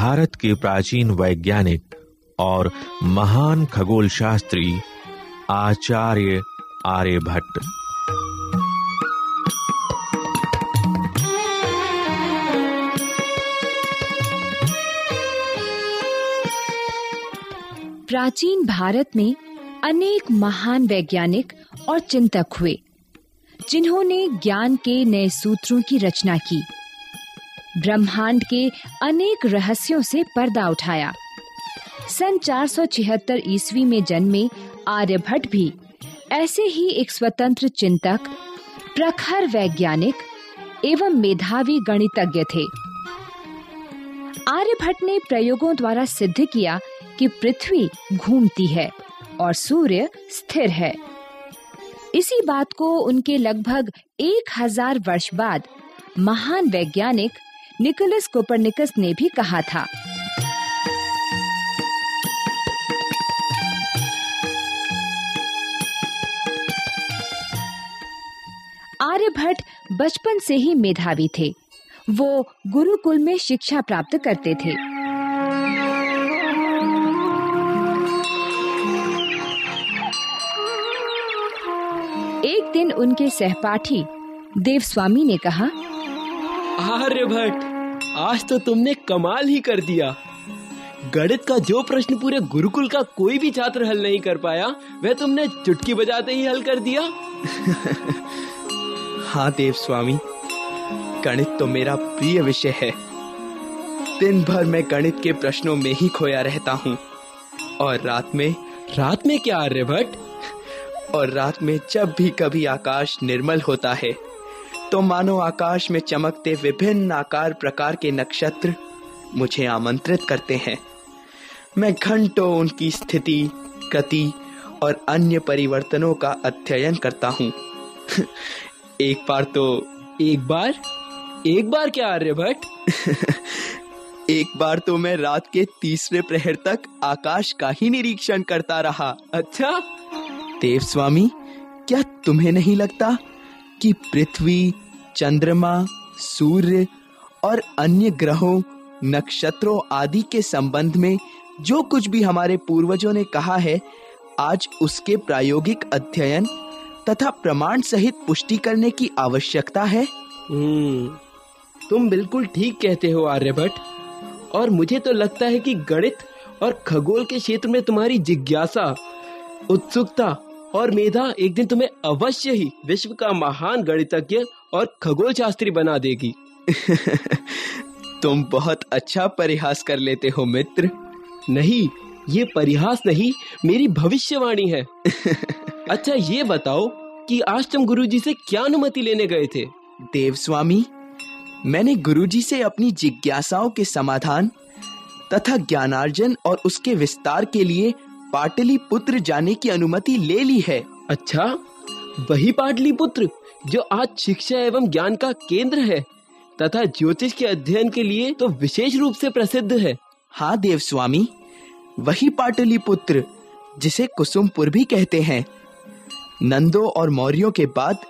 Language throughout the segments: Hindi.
भारत के प्राचीन वैज्ञानिक और महान खगोल शास्त्री आचार्य आर्यभट्ट। प्राचीन भारत में अनेक महान वैज्ञानिक और चिंतक हुए, जिन्होंने ज्ञान के नए सूत्रों की रचना की। ब्रह्मांड के अनेक रहस्यों से पर्दा उठाया। सन 476 ईस्वी में जन्मे आर्यभट्ट भी ऐसे ही एक स्वतंत्र चिंतक, प्रखर वैज्ञानिक एवं मेधावी गणितज्ञ थे। आर्यभट्ट ने प्रयोगों द्वारा सिद्ध किया कि पृथ्वी घूमती है और सूर्य स्थिर है। इसी बात को उनके लगभग एक हज़ार वर्ष बाद महान वैज्ञानिक निकोलस कोपरनिकस ने भी कहा था। आर्यभट्ट बचपन से ही मेधावी थे। वो गुरुकुल में शिक्षा प्राप्त करते थे। एक दिन उनके सहपाठी देवस्वामी ने कहा, आर्यभट्ट आज तो तुमने कमाल ही कर दिया। गणित का जो प्रश्न पूरे गुरुकुल का कोई भी छात्र हल नहीं कर पाया, वह तुमने चुटकी बजाते ही हल कर दिया? हाँ देव स्वामी। गणित तो मेरा प्रिय विषय है। दिन भर मैं गणित के प्रश्नों में ही खोया रहता हूँ। और रात में रात में क्या आर्यभट्ट? और रात में जब भी कभी आकाश निर्मल होता है तो मानो आकाश में चमकते विभिन्न आकार प्रकार के नक्षत्र मुझे आमंत्रित करते हैं। मैं घंटों उनकी स्थिति गति और अन्य परिवर्तनों का अध्ययन करता हूँ। एक बार तो एक बार? एक बार क्या आर्यभट्ट एक बार तो मैं रात के तीसरे प्रहर तक आकाश का ही निरीक्षण करता रहा। अच्छा। देव स्वामी क्या तुम्हें नहीं लगता कि पृथ्वी चंद्रमा सूर्य और अन्य ग्रहों नक्षत्रों आदि के संबंध में जो कुछ भी हमारे पूर्वजों ने कहा है आज उसके प्रायोगिक अध्ययन तथा प्रमाण सहित पुष्टि करने की आवश्यकता है। हम्म, तुम बिल्कुल ठीक कहते हो आर्यभट्ट। और मुझे तो लगता है कि गणित और खगोल के क्षेत्र में तुम्हारी जिज्ञासा उत्सुकता और मेधा एक दिन तुम्हें अवश्य ही विश्व का महान गणितज्ञ और खगोल शास्त्री बना देगी। तुम बहुत अच्छा परिहास कर लेते हो मित्र। नहीं ये परिहास नहीं मेरी भविष्यवाणी है। अच्छा ये बताओ कि आज तुम गुरुजी से क्या अनुमति लेने गए थे? देव स्वामी मैंने गुरुजी से अपनी जिज्ञासाओं के समाधान तथा ज्ञानार्जन और उसके विस्तार के लिए पाटलिपुत्र जाने की अनुमति ले ली है। अच्छा वही पाटलिपुत्र जो आज शिक्षा एवं ज्ञान का केंद्र है तथा ज्योतिष के अध्ययन के लिए तो विशेष रूप से प्रसिद्ध है। हाँ देव स्वामी वही पाटलिपुत्र जिसे कुसुमपुर भी कहते हैं। नंदो और मौर्यों के बाद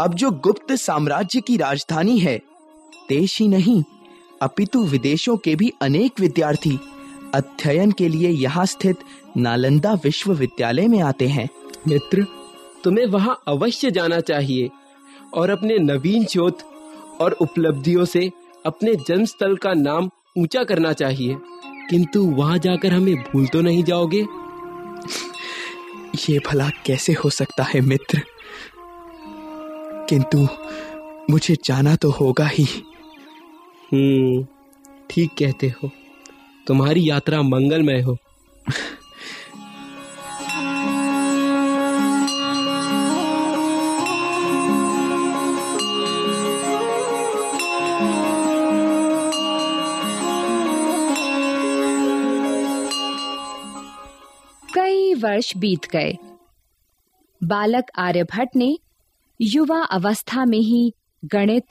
अब जो गुप्त साम्राज्य की राजधानी है देश ही नहीं अपितु विदेशों के भी अनेक विद्यार्थी अध्ययन के लिए यहाँ स्थित नालंदा विश्वविद्यालय में आते हैं। मित्र तुम्हें वहाँ अवश्य जाना चाहिए और अपने नवीन शोध और उपलब्धियों से अपने जन्म स्थल का नाम ऊँचा करना चाहिए। किंतु वहाँ जाकर हमें भूल तो नहीं जाओगे? ये भला कैसे हो सकता है मित्र? किंतु मुझे जाना तो होगा ही। हम्म ठीक कहते हो। तुम्हारी यात्रा मंगलमय हो। कई वर्ष बीत गए। बालक आर्यभट्ट ने युवा अवस्था में ही गणित,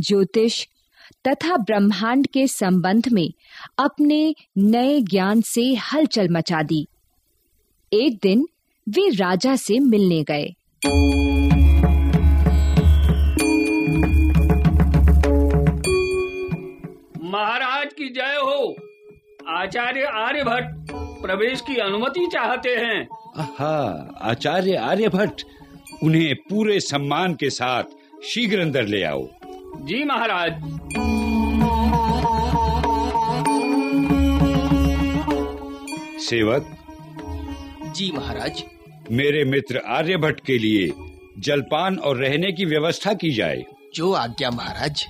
ज्योतिष तथा ब्रह्मांड के संबंध में अपने नए ज्ञान से हलचल मचा दी। एक दिन वे राजा से मिलने गए। महाराज की जय हो। आचार्य आर्यभट्ट। प्रवेश की अनुमति चाहते हैं। हाँ आचार्य आर्यभट्ट उन्हें पूरे सम्मान के साथ शीघ्र अंदर ले आओ। जी महाराज। सेवक। जी महाराज। मेरे मित्र आर्यभट्ट के लिए जलपान और रहने की व्यवस्था की जाए। जो आज्ञा महाराज।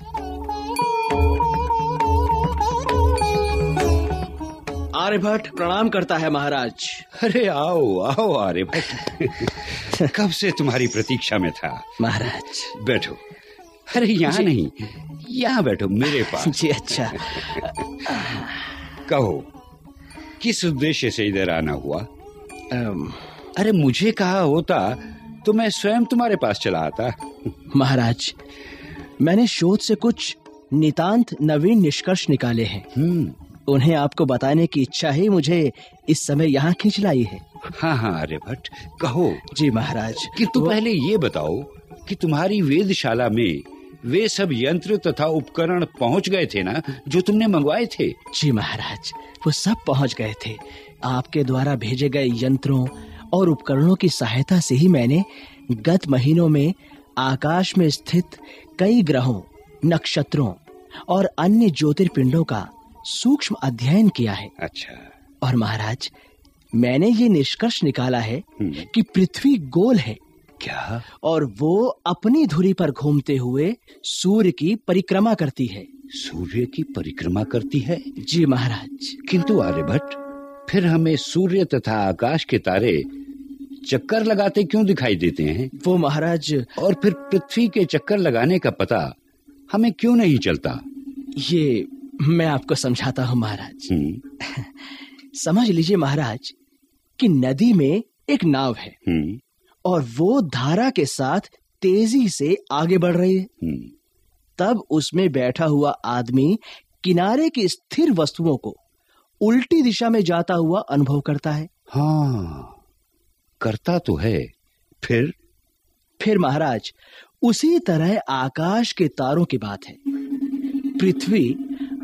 आर्यभट्ट प्रणाम करता है महाराज। अरे आओ आओ आर्यभट्ट। कब से तुम्हारी प्रतीक्षा में था? महाराज। बैठो। अरे यहाँ नहीं यहाँ बैठो मेरे पास। जी अच्छा। कहो किस उद्देश्य से इधर आना हुआ? अरे मुझे कहा होता तो मैं स्वयं तुम्हारे पास चला आता। महाराज मैंने शोध से कुछ नितांत नवीन निष्कर्ष निकाले हैं। हम्म। उन्हें आपको बताने की इच्छा ही मुझे इस समय यहाँ खींच लाई है। हाँ हाँ आर्यभट्ट कहो। जी महाराज। किंतु वो- पहले ये बताओ कि तुम्हारी वेदशाला में वे सब यंत्र तथा उपकरण पहुँच गए थे ना जो तुमने मंगवाए थे? जी महाराज वो सब पहुँच गए थे। आपके द्वारा भेजे गए यंत्रों और उपकरणों की सहायता से ही मैंने गत महीनों में आकाश में स्थित कई ग्रहों नक्षत्रों और अन्य ज्योतिर्पिंडों का सूक्ष्म अध्ययन किया है। अच्छा। और महाराज मैंने ये निष्कर्ष निकाला है हम्म, कि पृथ्वी गोल है। क्या? और वो अपनी धुरी पर घूमते हुए सूर्य की परिक्रमा करती है। सूर्य की परिक्रमा करती है? जी महाराज। किंतु आर्यभट्ट फिर हमें सूर्य तथा आकाश के तारे चक्कर लगाते क्यों दिखाई देते हैं? वो महाराज और फिर पृथ्वी के चक्कर लगाने का पता हमें क्यों नहीं चलता? ये मैं आपको समझाता हूँ महाराज। हम्म, समझ लीजिए महाराज कि नदी में एक नाव है हम्म, और वो धारा के साथ तेज़ी से आगे बढ़ रही है। हम्म, तब उसमें बैठा हुआ आदमी किनारे की स्थिर वस्तुओं को उल्टी दिशा में जाता हुआ अनुभव करता है। हाँ करता तो है। फिर? फिर महाराज उसी तरह आकाश के तारों की बात है। पृथ्वी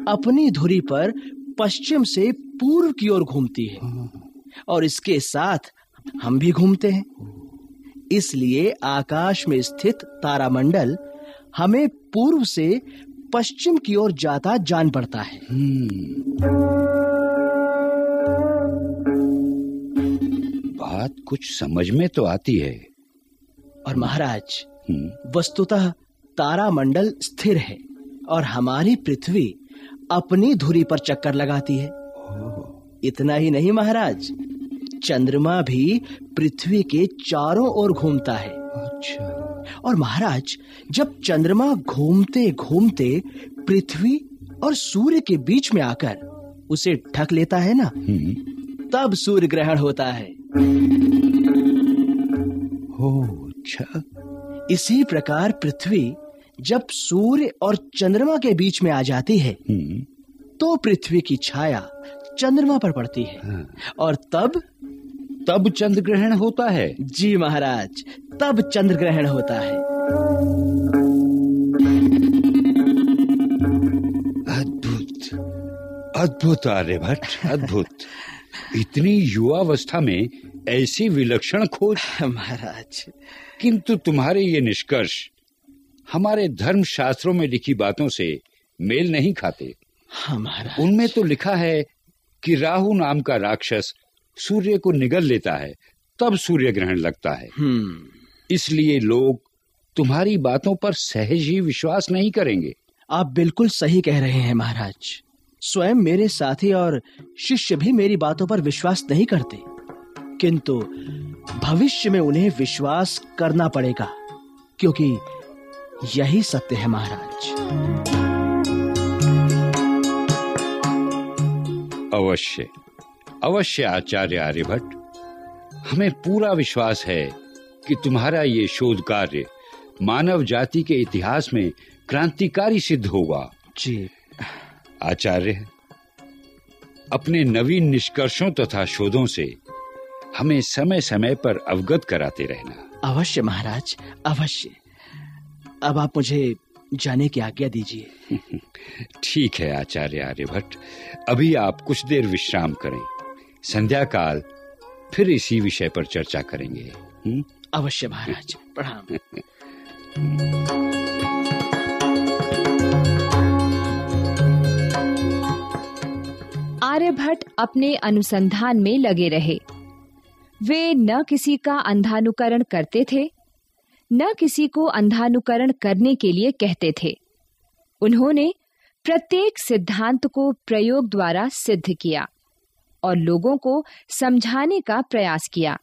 अपनी धुरी पर पश्चिम से पूर्व की ओर घूमती है। और इसके साथ हम भी घूमते हैं। इसलिए आकाश में स्थित तारामंडल हमें पूर्व से पश्चिम की ओर जाता जान पड़ता है। बात कुछ समझ में तो आती है। और महाराज हम्म, वस्तुतः तारामंडल स्थिर है और हमारी पृथ्वी अपनी धुरी पर चक्कर लगाती है। इतना ही नहीं महाराज। चंद्रमा भी पृथ्वी के चारों ओर घूमता है। अच्छा। और महाराज जब चंद्रमा घूमते घूमते पृथ्वी और सूर्य के बीच में आकर उसे ढक लेता है ना हम्म, तब सूर्य ग्रहण होता है। हो अच्छा। इसी प्रकार पृथ्वी जब सूर्य और चंद्रमा के बीच में आ जाती है हम्म, तो पृथ्वी की छाया चंद्रमा पर पड़ती है। हाँ। और तब? तब चंद्र ग्रहण होता है। जी महाराज तब चंद्र ग्रहण होता है। अद्भुत। अद्भुत आर्यभट्ट अद्भुत। इतनी युवावस्था में ऐसी विलक्षण खोज। महाराज। किंतु तुम्हारे ये निष्कर्ष हमारे धर्म शास्त्रों में लिखी बातों से मेल नहीं खाते। हमारा उनमें तो लिखा है कि राहु नाम का राक्षस सूर्य को निगल लेता है तब सूर्य ग्रहण लगता है। हम्म। इसलिए लोग तुम्हारी बातों पर सहज ही विश्वास नहीं करेंगे। आप बिल्कुल सही कह रहे हैं महाराज। स्वयं मेरे साथी और शिष्य भी मेरी बातों पर विश्वास नहीं करते। किंतु भविष्य में उन्हें विश्वास करना पड़ेगा क्योंकि यही सत्य है महाराज। अवश्य अवश्य आचार्य आर्यभट्ट हमें पूरा विश्वास है कि तुम्हारा ये शोध कार्य मानव जाति के इतिहास में क्रांतिकारी सिद्ध होगा। जी। आचार्य अपने नवीन निष्कर्षों तथा शोधों से हमें समय समय पर अवगत कराते रहना। अवश्य महाराज अवश्य। अब आप मुझे जाने की आज्ञा दीजिए। ठीक है आचार्य आर्यभट्ट। अभी आप कुछ देर विश्राम करें। संध्या काल फिर इसी विषय पर चर्चा करेंगे। हुँ? अवश्य महाराज प्रणाम। आर्यभट्ट अपने अनुसंधान में लगे रहे। वे न किसी का अंधानुकरण करते थे न किसी को अंधानुकरण करने के लिए कहते थे। उन्होंने प्रत्येक सिद्धांत को प्रयोग द्वारा सिद्ध किया और लोगों को समझाने का प्रयास किया।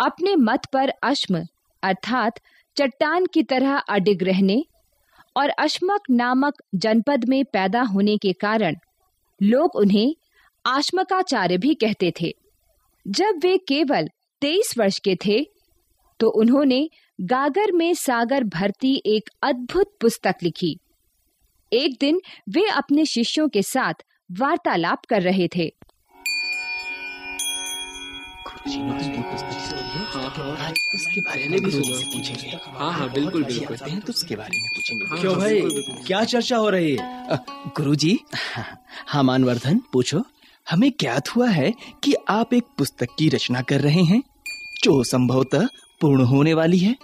अपने मत पर अश्म, अर्थात चट्टान की तरह अडिग रहने और अश्मक नामक जनपद में पैदा होने के कारण लोग उन्हें आश्मकाचार्य भी कहते थे। जब वे केवल तेईस वर्ष के थे तो उन्होंने गागर में सागर भरती एक अद्भुत पुस्तक लिखी। एक दिन वे अपने शिष्यों के साथ वार्तालाप कर रहे थे। उसके बारे में भी पूछेंगे। हाँ हाँ बिल्कुल बिल्कुल। तो उसके बारे में पूछेंगे। क्यों भाई? क्या चर्चा हो रही है? गुरुजी हाँ मानवर्धन पूछो। हमें ज्ञात हुआ है कि आप एक पुस्तक की रचना कर रहे हैं जो संभवतः पूर्ण होने वाली है।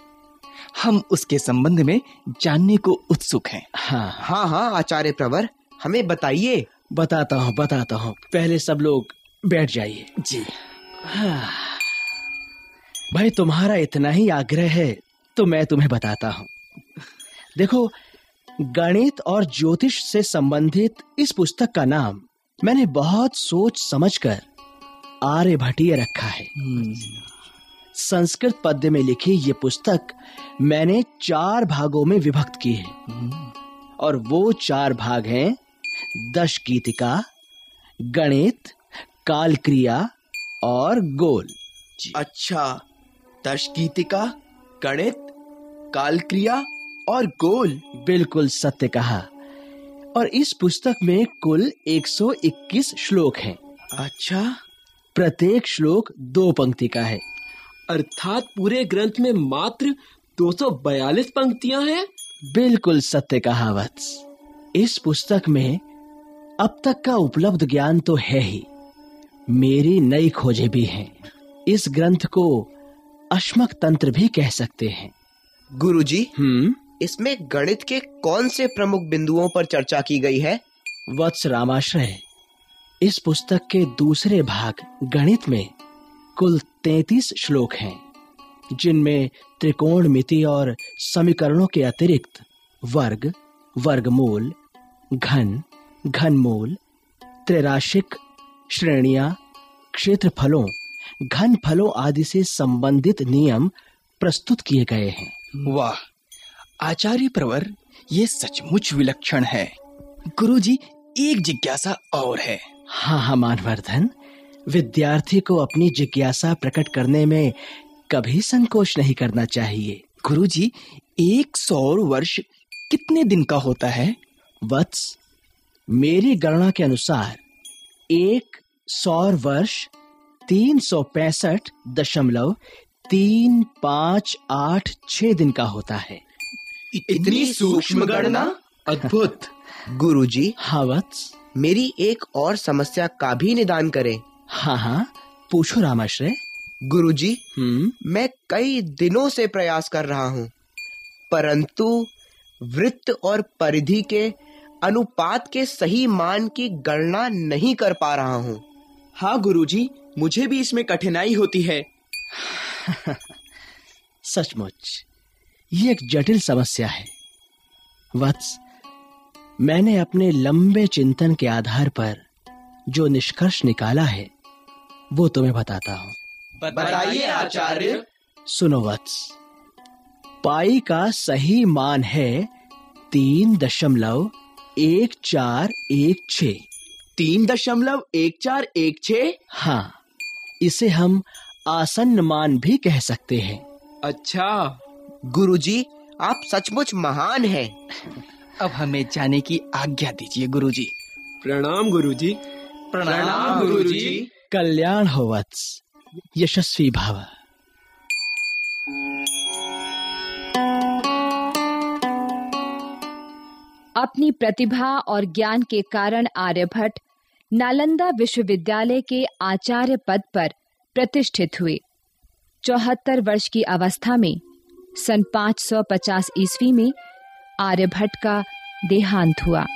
हम उसके संबंध में जानने को उत्सुक हैं। हाँ हाँ हाँ आचार्य प्रवर हमें बताइए। बताता हूँ बताता हूँ। पहले सब लोग बैठ जाइए। जी। हाँ। भाई तुम्हारा इतना ही आग्रह है तो मैं तुम्हें बताता हूँ। देखो गणित और ज्योतिष से संबंधित इस पुस्तक का नाम मैंने बहुत सोच समझकर आर्यभट्टीय रखा है। संस्कृत पद्य में लिखी ये पुस्तक मैंने चार भागों में विभक्त की है। और वो चार भाग हैं दश गीतिका गणित काल क्रिया और गोल। अच्छा दश गीतिका गणित काल क्रिया और गोल। बिल्कुल सत्य कहा। और इस पुस्तक में कुल 121 श्लोक हैं। अच्छा। प्रत्येक श्लोक दो पंक्ति का है। अर्थात पूरे ग्रंथ में मात्र 242 पंक्तियाँ हैं। बिल्कुल सत्य कहा वत्स इस पुस्तक में अब तक का उपलब्ध ज्ञान तो है ही। मेरी नई खोजें भी हैं। इस ग्रंथ को अश्मक तंत्र भी कह सकते हैं। गुरुजी हम्म? इसमें गणित के कौन से प्रमुख बिंदुओं पर चर्चा की गई है? वत्स रामाश्रय। इस पुस्तक के दूसरे भाग गणित में कुल तैतीस श्लोक हैं जिनमें त्रिकोण मिति और समीकरणों के अतिरिक्त वर्ग वर्गमूल घन घनमूल त्रिराशिक श्रेणियाँ क्षेत्रफलों घन फलों आदि से संबंधित नियम प्रस्तुत किए गए हैं। वाह आचार्य प्रवर ये सचमुच विलक्षण है। गुरुजी एक जिज्ञासा और है। हाँ हाँ मानवर्धन। विद्यार्थी को अपनी जिज्ञासा प्रकट करने में कभी संकोच नहीं करना चाहिए। गुरुजी एक सौर वर्ष कितने दिन का होता है? वत्स मेरी गणना के अनुसार एक सौर वर्ष तीन सौ पैंसठ दशमलव तीन पाँच आठ छ दिन का होता है। इतनी सूक्ष्म गणना? अद्भुत। गुरुजी हाँ वत्स। मेरी एक और समस्या का भी निदान करें। हाँ हाँ पूछो रामाश्रय। गुरुजी हम्म? मैं कई दिनों से प्रयास कर रहा हूँ परंतु वृत्त और परिधि के अनुपात के सही मान की गणना नहीं कर पा रहा हूँ। हाँ गुरुजी मुझे भी इसमें कठिनाई होती है। सचमुच ये एक जटिल समस्या है। वत्स मैंने अपने लंबे चिंतन के आधार पर जो निष्कर्ष निकाला है वो तुम्हें बताता हूँ। बताइए आचार्य। सुनो वत्स। पाई का सही मान है तीन दशमलव एक चार एक छ तीन दशमलव एक चार एक छ हाँ इसे हम आसन्न मान भी कह सकते हैं। अच्छा गुरुजी आप सचमुच महान हैं। अब हमें जाने की आज्ञा दीजिए गुरुजी। प्रणाम गुरुजी। प्रणाम गुरुजी। कल्याण हो वत्स यशस्वी भाव। अपनी प्रतिभा और ज्ञान के कारण आर्यभट्ट नालंदा विश्वविद्यालय के आचार्य पद पर प्रतिष्ठित हुए। चौहत्तर वर्ष की अवस्था में, सन 550 ईस्वी में, आर्यभट्ट का देहांत हुआ।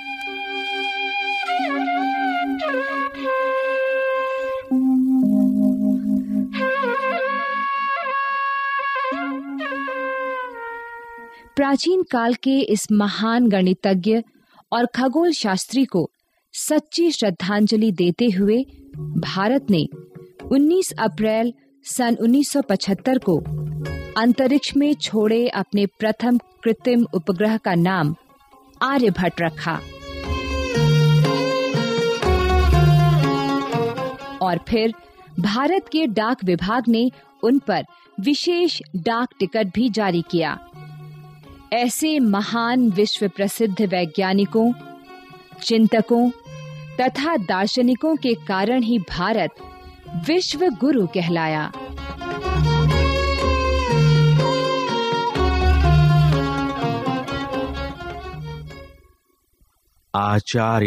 प्राचीन काल के इस महान गणितज्ञ और खगोल शास्त्री को सच्ची श्रद्धांजलि देते हुए भारत ने 19 अप्रैल सन 1975 को अंतरिक्ष में छोड़े अपने प्रथम कृत्रिम उपग्रह का नाम आर्यभट्ट रखा। और फिर भारत के डाक विभाग ने उन पर विशेष डाक टिकट भी जारी किया। ऐसे महान विश्व प्रसिद्ध वैज्ञानिकों, चिंतकों तथा दार्शनिकों के कारण ही भारत विश्व गुरु कहलाया। आचार्य